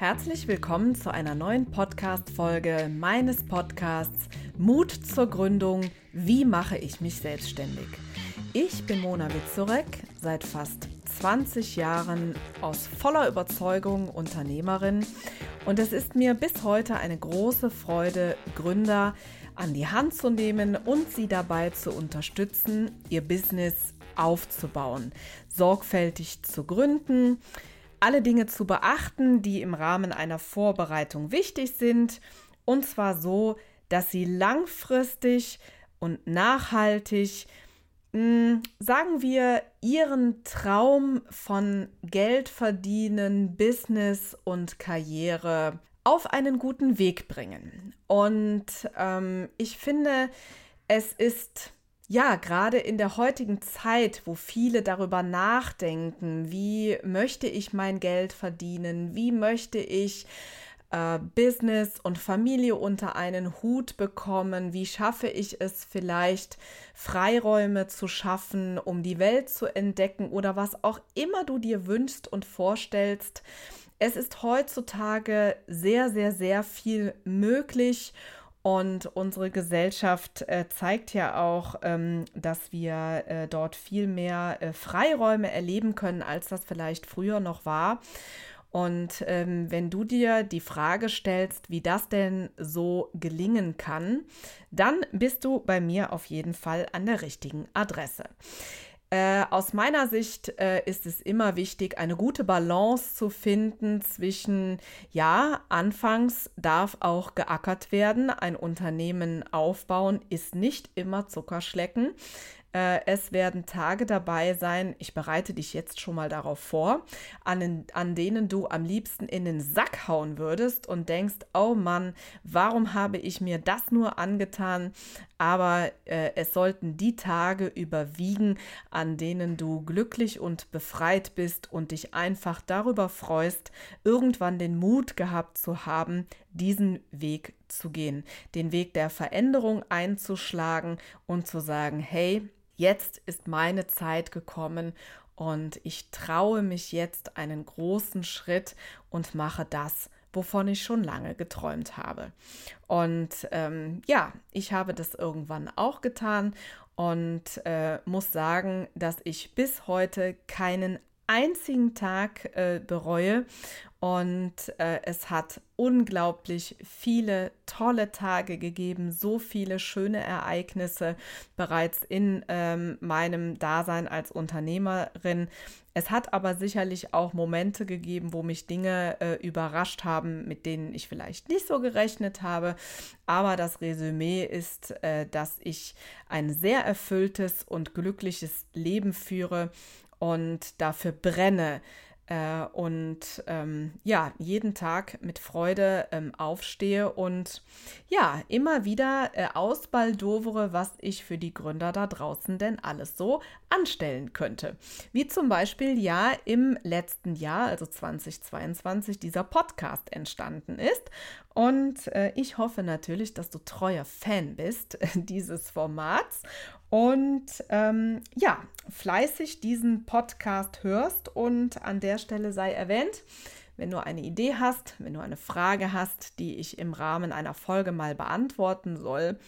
Herzlich willkommen zu einer neuen Podcast-Folge meines Podcasts Mut zur Gründung. Wie mache ich mich selbstständig? Ich bin Mona Witzorek, seit fast 20 Jahren aus voller Überzeugung Unternehmerin und es ist mir bis heute eine große Freude, Gründer an die Hand zu nehmen und sie dabei zu unterstützen, ihr Business aufzubauen, sorgfältig zu gründen, alle Dinge zu beachten, die im Rahmen einer Vorbereitung wichtig sind, und zwar so, dass sie langfristig und nachhaltig, hm, sagen wir, ihren Traum von Geld verdienen, Business und Karriere auf einen guten Weg bringen. Und ähm, ich finde, es ist ja, gerade in der heutigen Zeit, wo viele darüber nachdenken, wie möchte ich mein Geld verdienen, wie möchte ich äh, Business und Familie unter einen Hut bekommen, wie schaffe ich es vielleicht, Freiräume zu schaffen, um die Welt zu entdecken oder was auch immer du dir wünschst und vorstellst. Es ist heutzutage sehr, sehr, sehr viel möglich und unsere Gesellschaft äh, zeigt ja auch, ähm, dass wir äh, dort viel mehr äh, Freiräume erleben können, als das vielleicht früher noch war. Und ähm, wenn du dir die Frage stellst, wie das denn so gelingen kann, dann bist du bei mir auf jeden Fall an der richtigen Adresse. Äh, aus meiner Sicht äh, ist es immer wichtig, eine gute Balance zu finden zwischen, ja, anfangs darf auch geackert werden, ein Unternehmen aufbauen ist nicht immer Zuckerschlecken. Äh, es werden Tage dabei sein, ich bereite dich jetzt schon mal darauf vor, an, an denen du am liebsten in den Sack hauen würdest und denkst, oh Mann, warum habe ich mir das nur angetan? Aber äh, es sollten die Tage überwiegen, an denen du glücklich und befreit bist und dich einfach darüber freust, irgendwann den Mut gehabt zu haben, diesen Weg zu gehen, den Weg der Veränderung einzuschlagen und zu sagen, hey, jetzt ist meine Zeit gekommen und ich traue mich jetzt einen großen Schritt und mache das, wovon ich schon lange geträumt habe. Und ähm, ja, ich habe das irgendwann auch getan und äh, muss sagen, dass ich bis heute keinen einzigen Tag äh, bereue und äh, es hat unglaublich viele tolle Tage gegeben, so viele schöne Ereignisse bereits in ähm, meinem Dasein als Unternehmerin. Es hat aber sicherlich auch Momente gegeben, wo mich Dinge äh, überrascht haben, mit denen ich vielleicht nicht so gerechnet habe. Aber das Resümee ist, äh, dass ich ein sehr erfülltes und glückliches Leben führe und dafür brenne äh, und ähm, ja, jeden Tag mit Freude ähm, aufstehe und ja, immer wieder äh, ausbaldovere, was ich für die Gründer da draußen denn alles so anstellen könnte. Wie zum Beispiel ja im letzten Jahr, also 2022, dieser Podcast entstanden ist. Und äh, ich hoffe natürlich, dass du treuer Fan bist dieses Formats und ähm, ja, fleißig diesen Podcast hörst. Und an der Stelle sei erwähnt, wenn du eine Idee hast, wenn du eine Frage hast, die ich im Rahmen einer Folge mal beantworten soll,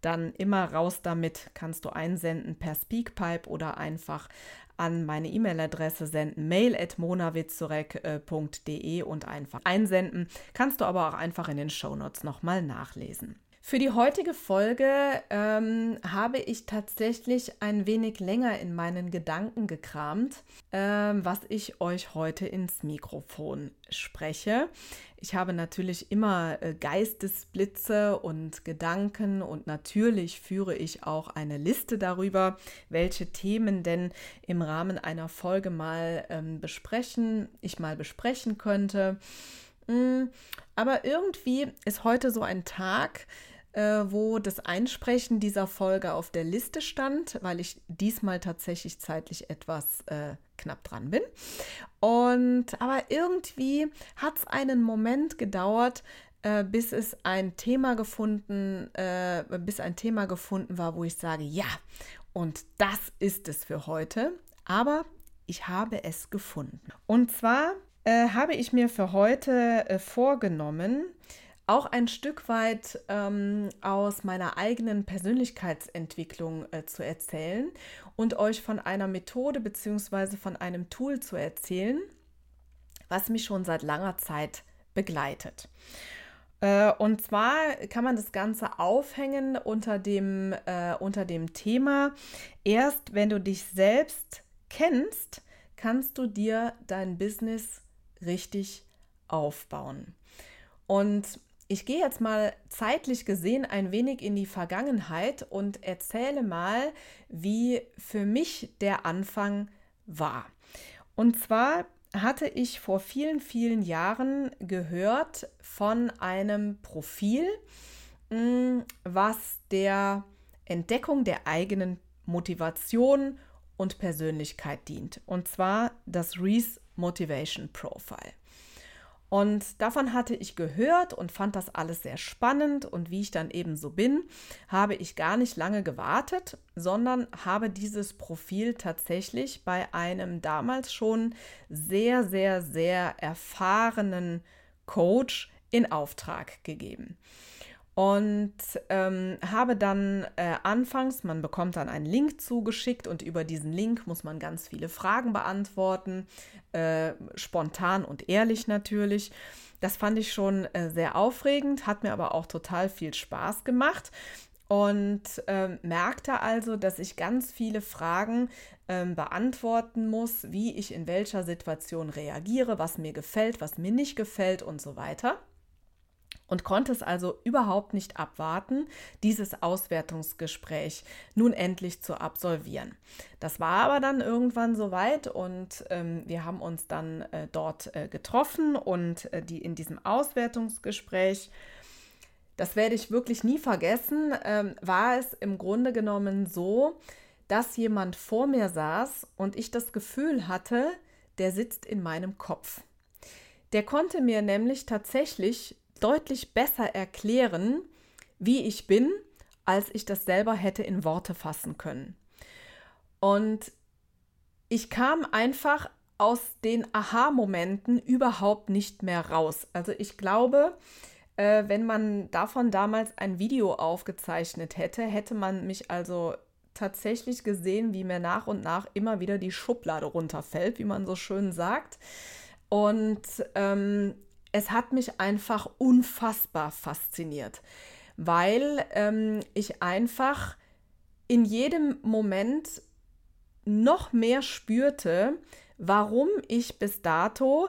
dann immer raus damit, kannst du einsenden per Speakpipe oder einfach an meine E-Mail-Adresse senden, mail at monawitzurek.de und einfach einsenden. Kannst du aber auch einfach in den Shownotes nochmal nachlesen. Für die heutige Folge ähm, habe ich tatsächlich ein wenig länger in meinen Gedanken gekramt, ähm, was ich euch heute ins Mikrofon spreche. Ich habe natürlich immer äh, Geistesblitze und Gedanken und natürlich führe ich auch eine Liste darüber, welche Themen denn im Rahmen einer Folge mal ähm, besprechen, ich mal besprechen könnte. Mm, aber irgendwie ist heute so ein Tag, äh, wo das Einsprechen dieser Folge auf der Liste stand, weil ich diesmal tatsächlich zeitlich etwas äh, knapp dran bin. Und aber irgendwie hat es einen Moment gedauert, äh, bis es ein Thema gefunden, äh, bis ein Thema gefunden war, wo ich sage, ja, und das ist es für heute. Aber ich habe es gefunden. Und zwar äh, habe ich mir für heute äh, vorgenommen, auch ein Stück weit ähm, aus meiner eigenen Persönlichkeitsentwicklung äh, zu erzählen und euch von einer Methode bzw. von einem Tool zu erzählen, was mich schon seit langer Zeit begleitet. Äh, und zwar kann man das Ganze aufhängen unter dem, äh, unter dem Thema, erst wenn du dich selbst kennst, kannst du dir dein Business richtig aufbauen. Und ich gehe jetzt mal zeitlich gesehen ein wenig in die Vergangenheit und erzähle mal, wie für mich der Anfang war. Und zwar hatte ich vor vielen, vielen Jahren gehört von einem Profil, mm, was der Entdeckung der eigenen Motivation und Persönlichkeit dient. Und zwar das Reese Motivation Profile. Und davon hatte ich gehört und fand das alles sehr spannend. Und wie ich dann eben so bin, habe ich gar nicht lange gewartet, sondern habe dieses Profil tatsächlich bei einem damals schon sehr, sehr, sehr erfahrenen Coach in Auftrag gegeben und ähm, habe dann äh, anfangs, man bekommt dann einen Link zugeschickt und über diesen Link muss man ganz viele Fragen beantworten, äh, spontan und ehrlich natürlich. Das fand ich schon äh, sehr aufregend, hat mir aber auch total viel Spaß gemacht und äh, merkte also, dass ich ganz viele Fragen äh, beantworten muss, wie ich in welcher Situation reagiere, was mir gefällt, was mir nicht gefällt und so weiter und konnte es also überhaupt nicht abwarten, dieses Auswertungsgespräch nun endlich zu absolvieren. Das war aber dann irgendwann soweit und ähm, wir haben uns dann äh, dort äh, getroffen und äh, die in diesem Auswertungsgespräch das werde ich wirklich nie vergessen, ähm, war es im Grunde genommen so, dass jemand vor mir saß und ich das Gefühl hatte, der sitzt in meinem Kopf. Der konnte mir nämlich tatsächlich deutlich besser erklären, wie ich bin, als ich das selber hätte in Worte fassen können. Und ich kam einfach aus den Aha-Momenten überhaupt nicht mehr raus. Also ich glaube, äh, wenn man davon damals ein Video aufgezeichnet hätte, hätte man mich also tatsächlich gesehen, wie mir nach und nach immer wieder die Schublade runterfällt, wie man so schön sagt. Und ähm, es hat mich einfach unfassbar fasziniert, weil ähm, ich einfach in jedem Moment noch mehr spürte, warum ich bis dato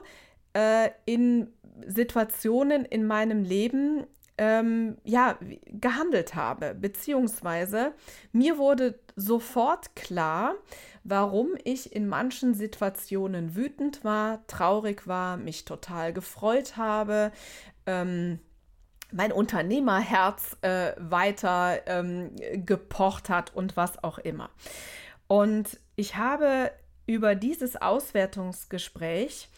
äh, in Situationen in meinem Leben ähm, ja, gehandelt habe, beziehungsweise mir wurde sofort klar, warum ich in manchen Situationen wütend war, traurig war, mich total gefreut habe, ähm, mein Unternehmerherz äh, weiter ähm, gepocht hat und was auch immer. Und ich habe über dieses Auswertungsgespräch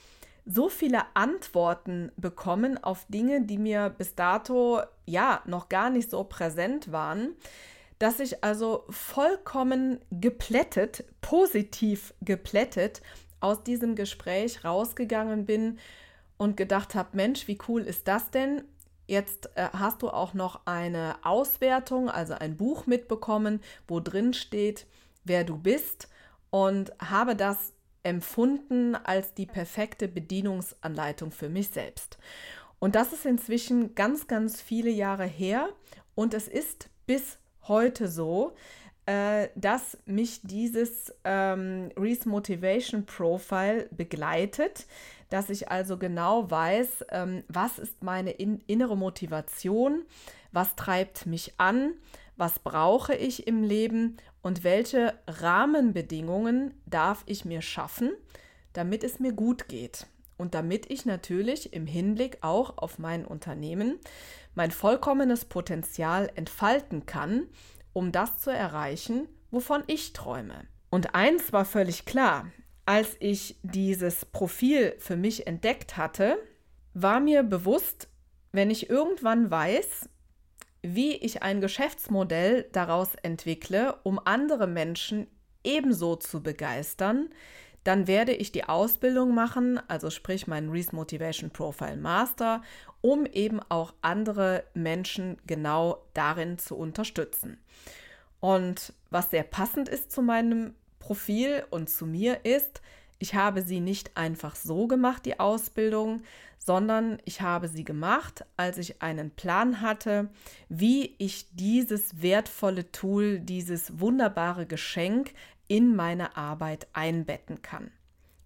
so viele Antworten bekommen auf Dinge, die mir bis dato ja noch gar nicht so präsent waren, dass ich also vollkommen geplättet, positiv geplättet aus diesem Gespräch rausgegangen bin und gedacht habe, Mensch, wie cool ist das denn? Jetzt äh, hast du auch noch eine Auswertung, also ein Buch mitbekommen, wo drin steht, wer du bist und habe das empfunden als die perfekte Bedienungsanleitung für mich selbst. Und das ist inzwischen ganz, ganz viele Jahre her und es ist bis heute so, äh, dass mich dieses ähm, Reese Motivation Profile begleitet, dass ich also genau weiß, ähm, was ist meine in innere Motivation, was treibt mich an, was brauche ich im Leben und welche Rahmenbedingungen darf ich mir schaffen, damit es mir gut geht und damit ich natürlich im Hinblick auch auf mein Unternehmen mein vollkommenes Potenzial entfalten kann, um das zu erreichen, wovon ich träume. Und eins war völlig klar, als ich dieses Profil für mich entdeckt hatte, war mir bewusst, wenn ich irgendwann weiß, wie ich ein Geschäftsmodell daraus entwickle, um andere Menschen ebenso zu begeistern, dann werde ich die Ausbildung machen, also sprich meinen Reese Motivation Profile Master, um eben auch andere Menschen genau darin zu unterstützen. Und was sehr passend ist zu meinem Profil und zu mir ist, ich habe sie nicht einfach so gemacht, die Ausbildung, sondern ich habe sie gemacht, als ich einen Plan hatte, wie ich dieses wertvolle Tool, dieses wunderbare Geschenk in meine Arbeit einbetten kann.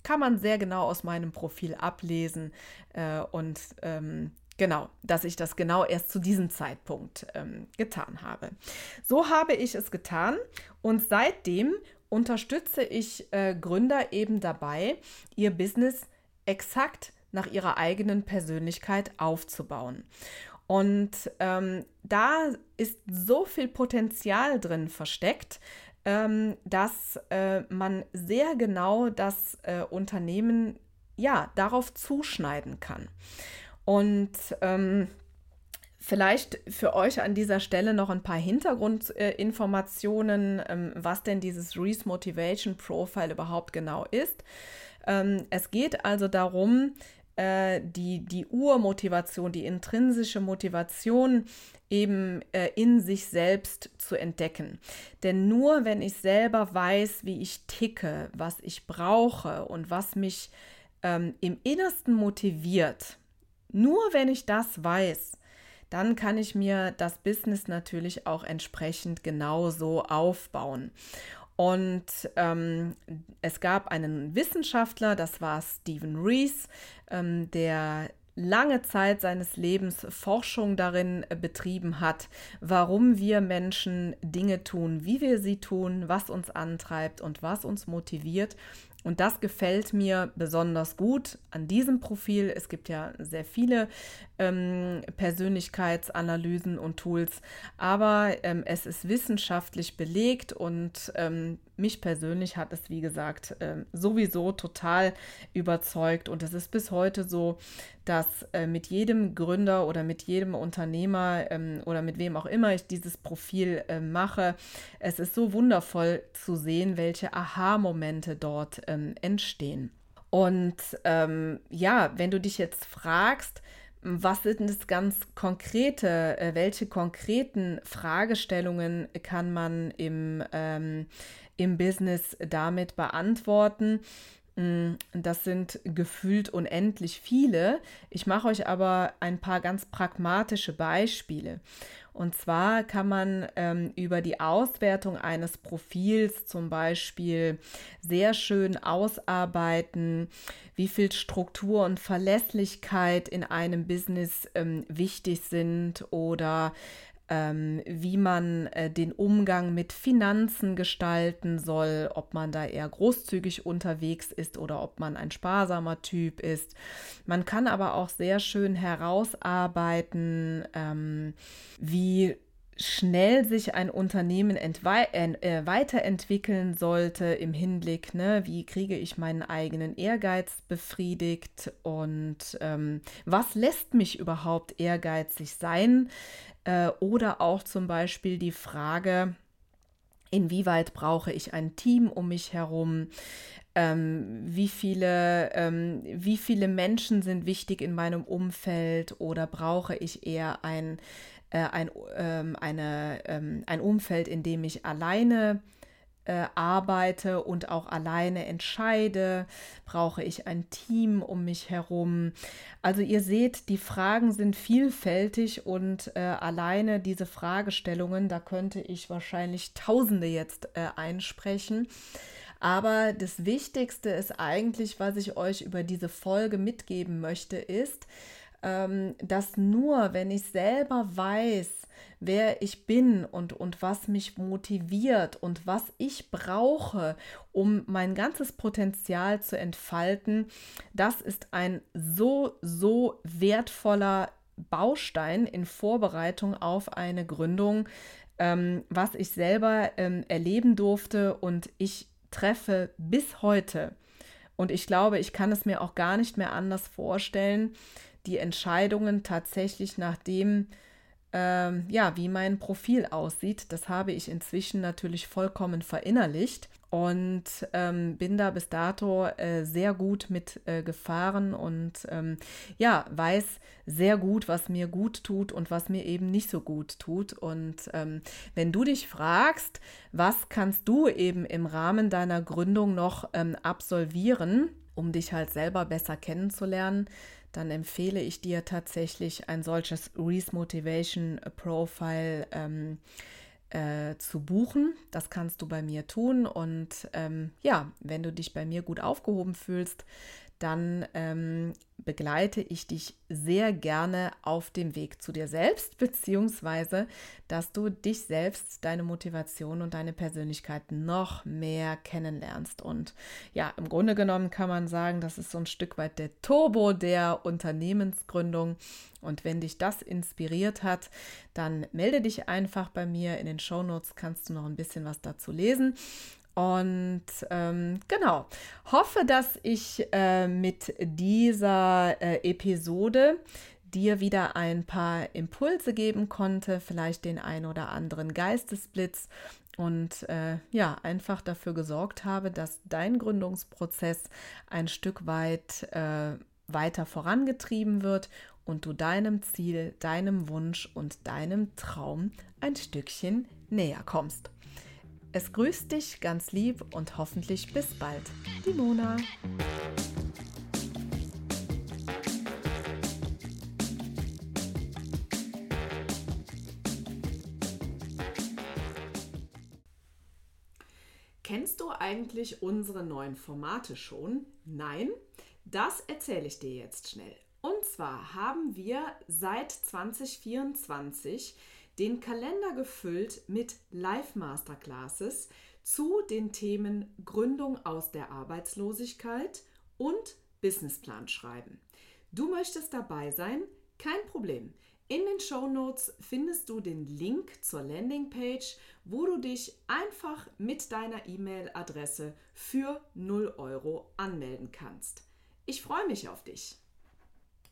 Kann man sehr genau aus meinem Profil ablesen äh, und ähm, genau, dass ich das genau erst zu diesem Zeitpunkt ähm, getan habe. So habe ich es getan und seitdem unterstütze ich äh, Gründer eben dabei, ihr Business exakt nach ihrer eigenen Persönlichkeit aufzubauen. Und ähm, da ist so viel Potenzial drin versteckt, ähm, dass äh, man sehr genau das äh, Unternehmen ja darauf zuschneiden kann. Und ähm, Vielleicht für euch an dieser Stelle noch ein paar Hintergrundinformationen, ähm, was denn dieses Reese Motivation Profile überhaupt genau ist. Ähm, es geht also darum, äh, die, die Urmotivation, die intrinsische Motivation eben äh, in sich selbst zu entdecken. Denn nur wenn ich selber weiß, wie ich ticke, was ich brauche und was mich ähm, im Innersten motiviert, nur wenn ich das weiß, dann kann ich mir das Business natürlich auch entsprechend genauso aufbauen. Und ähm, es gab einen Wissenschaftler, das war Stephen Rees, ähm, der lange Zeit seines Lebens Forschung darin äh, betrieben hat, warum wir Menschen Dinge tun, wie wir sie tun, was uns antreibt und was uns motiviert. Und das gefällt mir besonders gut an diesem Profil. Es gibt ja sehr viele ähm, Persönlichkeitsanalysen und Tools, aber ähm, es ist wissenschaftlich belegt und ähm, mich persönlich hat es, wie gesagt, ähm, sowieso total überzeugt. Und es ist bis heute so, dass äh, mit jedem Gründer oder mit jedem Unternehmer ähm, oder mit wem auch immer ich dieses Profil äh, mache, es ist so wundervoll zu sehen, welche Aha-Momente dort ähm, entstehen. Und ähm, ja, wenn du dich jetzt fragst, was sind das ganz konkrete, äh, welche konkreten Fragestellungen kann man im, ähm, im Business damit beantworten? Mm, das sind gefühlt unendlich viele. Ich mache euch aber ein paar ganz pragmatische Beispiele. Und zwar kann man ähm, über die Auswertung eines Profils zum Beispiel sehr schön ausarbeiten, wie viel Struktur und Verlässlichkeit in einem Business ähm, wichtig sind oder ähm, wie man äh, den Umgang mit Finanzen gestalten soll, ob man da eher großzügig unterwegs ist oder ob man ein sparsamer Typ ist. Man kann aber auch sehr schön herausarbeiten, ähm, wie schnell sich ein Unternehmen äh, weiterentwickeln sollte im Hinblick, ne, wie kriege ich meinen eigenen Ehrgeiz befriedigt und ähm, was lässt mich überhaupt ehrgeizig sein? Äh, oder auch zum Beispiel die Frage, inwieweit brauche ich ein Team um mich herum? Ähm, wie, viele, ähm, wie viele Menschen sind wichtig in meinem Umfeld oder brauche ich eher ein, äh, ein, ähm, eine, ähm, ein Umfeld, in dem ich alleine äh, arbeite und auch alleine entscheide? Brauche ich ein Team um mich herum? Also ihr seht, die Fragen sind vielfältig und äh, alleine diese Fragestellungen, da könnte ich wahrscheinlich Tausende jetzt äh, einsprechen. Aber das Wichtigste ist eigentlich, was ich euch über diese Folge mitgeben möchte, ist, dass nur wenn ich selber weiß, wer ich bin und, und was mich motiviert und was ich brauche, um mein ganzes Potenzial zu entfalten, das ist ein so, so wertvoller Baustein in Vorbereitung auf eine Gründung, ähm, was ich selber ähm, erleben durfte und ich treffe bis heute. Und ich glaube, ich kann es mir auch gar nicht mehr anders vorstellen, die Entscheidungen tatsächlich nach dem ähm, ja, wie mein Profil aussieht. Das habe ich inzwischen natürlich vollkommen verinnerlicht und ähm, bin da bis dato äh, sehr gut mit äh, gefahren und ähm, ja, weiß sehr gut, was mir gut tut und was mir eben nicht so gut tut. Und ähm, wenn du dich fragst, was kannst du eben im Rahmen deiner Gründung noch ähm, absolvieren, um dich halt selber besser kennenzulernen, dann empfehle ich dir tatsächlich ein solches Reese Motivation Profile ähm, äh, zu buchen. Das kannst du bei mir tun. Und ähm, ja, wenn du dich bei mir gut aufgehoben fühlst, dann ähm, begleite ich dich sehr gerne auf dem Weg zu dir selbst, beziehungsweise, dass du dich selbst, deine Motivation und deine Persönlichkeit noch mehr kennenlernst. Und ja, im Grunde genommen kann man sagen, das ist so ein Stück weit der Turbo der Unternehmensgründung. Und wenn dich das inspiriert hat, dann melde dich einfach bei mir. In den Shownotes kannst du noch ein bisschen was dazu lesen. Und ähm, genau, hoffe, dass ich äh, mit dieser äh, Episode dir wieder ein paar Impulse geben konnte, vielleicht den ein oder anderen Geistesblitz und äh, ja, einfach dafür gesorgt habe, dass dein Gründungsprozess ein Stück weit äh, weiter vorangetrieben wird und du deinem Ziel, deinem Wunsch und deinem Traum ein Stückchen näher kommst. Es grüßt dich ganz lieb und hoffentlich bis bald. Die Mona. Kennst du eigentlich unsere neuen Formate schon? Nein? Das erzähle ich dir jetzt schnell. Und zwar haben wir seit 2024 den Kalender gefüllt mit Live-Masterclasses zu den Themen Gründung aus der Arbeitslosigkeit und Businessplan schreiben. Du möchtest dabei sein? Kein Problem. In den Show Notes findest du den Link zur Landingpage, wo du dich einfach mit deiner E-Mail-Adresse für 0 Euro anmelden kannst. Ich freue mich auf dich.